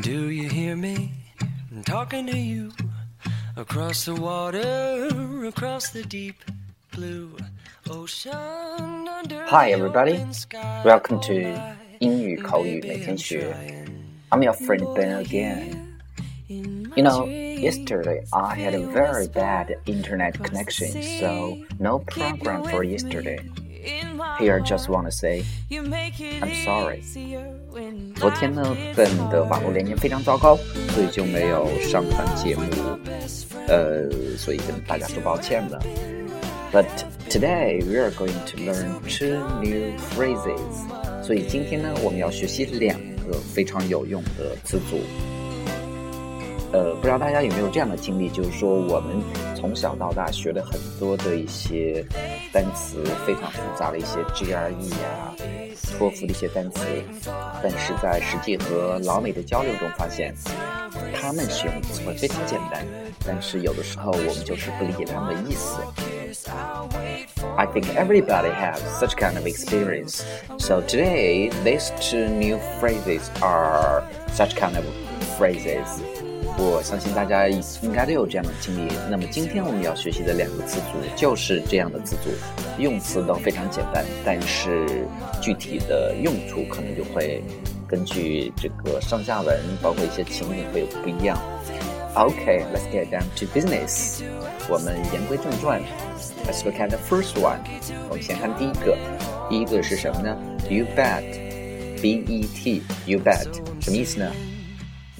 Do you hear me talking to you across the water, across the deep blue ocean? Under Hi the everybody, open sky welcome to wide. 英语口语每天学。I'm your friend Ben again. You know, yesterday I had a very bad internet connection, so no program for yesterday. Here, I just want to say I'm sorry. 昨天呢，Ben 的网络连接非常糟糕，所以就没有上传节目，呃，所以跟大家说抱歉了。But today we are going to learn two new phrases. 所以今天呢，我们要学习两个非常有用的词组。 呃，不知道大家有没有这样的经历，就是说我们从小到大学了很多的一些单词，非常复杂的一些 GRE 啊、托福的一些单词，但是在实际和老美的交流中发现，他们使用的词汇非常简单，但是有的时候我们就是不理解他们的意思。I think everybody has such kind of experience. So today, these two new phrases are such kind of phrases. 我相信大家应该都有这样的经历。那么今天我们要学习的两个词组就是这样的词组，用词都非常简单，但是具体的用处可能就会根据这个上下文，包括一些情景会有不一样。OK，let's get down to business. 我们言归正传。Let's look at the first one. 我们先看第一个，第一个是什么呢？You bet, B-E-T, you bet，什么意思呢？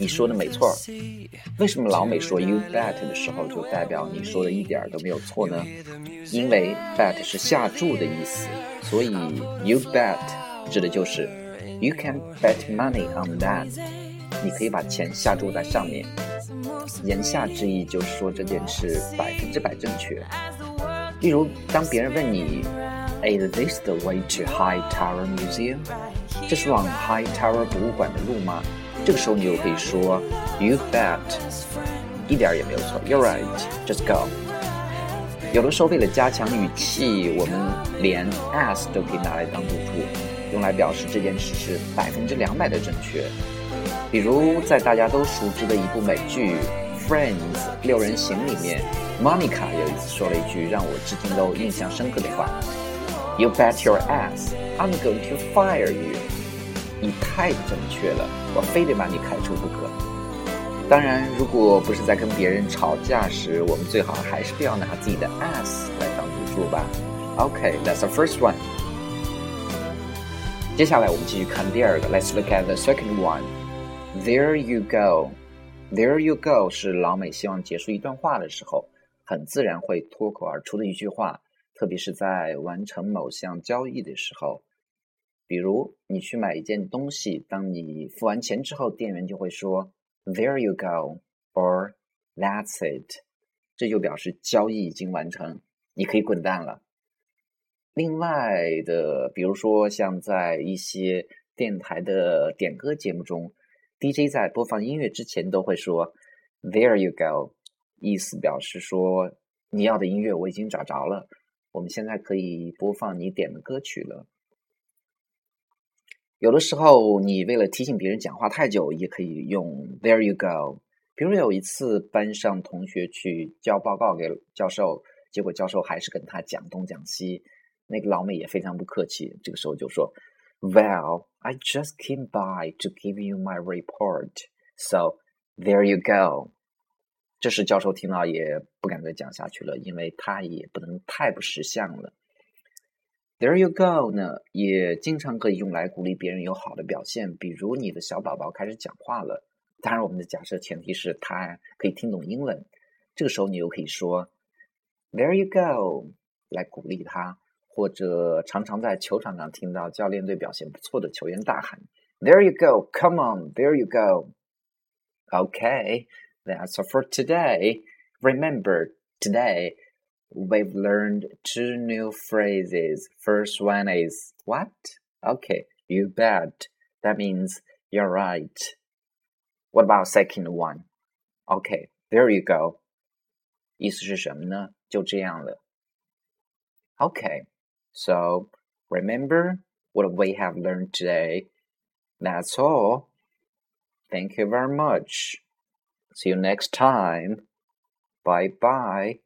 你说的没错。为什么老美说 you bet 的时候就代表你说的一点儿都没有错呢？因为 bet 是下注的意思，所以 you bet 指的就是 you can bet money on that。你可以把钱下注在上面。言下之意就是说这件事百分之百正确。例如，当别人问你，Is this the way to High Tower Museum？这是往 High Tower 博物馆的路吗？这个时候你就可以说，You bet，一点儿也没有错。You're right，just go。有的时候为了加强语气，我们连 as 都可以拿来当补助，用来表示这件事是百分之两百的正确。比如在大家都熟知的一部美剧《Friends》六人行里面，Monica 有一次说了一句让我至今都印象深刻的话：“You bet your ass, I'm going to fire you。”你太正确了，我非得把你开除不可。当然，如果不是在跟别人吵架时，我们最好还是不要拿自己的 ass 来当赌注吧。OK，that's、the first one。接下来我们继续看第二个，Let's look at the second one。There you go。There you go 是老美希望结束一段话的时候，很自然会脱口而出的一句话，特别是在完成某项交易的时候。比如你去买一件东西，当你付完钱之后，店员就会说 "There you go" or "That's it"，这就表示交易已经完成，你可以滚蛋了。另外的，比如说像在一些电台的点歌节目中，DJ 在播放音乐之前都会说 "There you go"，意思表示说你要的音乐我已经找着了，我们现在可以播放你点的歌曲了。有的时候，你为了提醒别人讲话太久，也可以用 "There you go"。比如有一次，班上同学去交报告给教授，结果教授还是跟他讲东讲西，那个老美也非常不客气，这个时候就说 "Well, I just came by to give you my report, so there you go." 这时教授听到也不敢再讲下去了，因为他也不能太不识相了。There you go 呢，也经常可以用来鼓励别人有好的表现。比如你的小宝宝开始讲话了，当然我们的假设前提是他可以听懂英文。这个时候你又可以说 There you go 来鼓励他，或者常常在球场上听到教练对表现不错的球员大喊 There you go, come on, there you go. OK，that's for today. Remember today. We've learned two new phrases. First one is what? Okay, you bet. That means you're right. What about second one? Okay, there you go. 意思是什么呢？就这样了。Okay, so remember what we have learned today. That's all. Thank you very much. See you next time. Bye bye.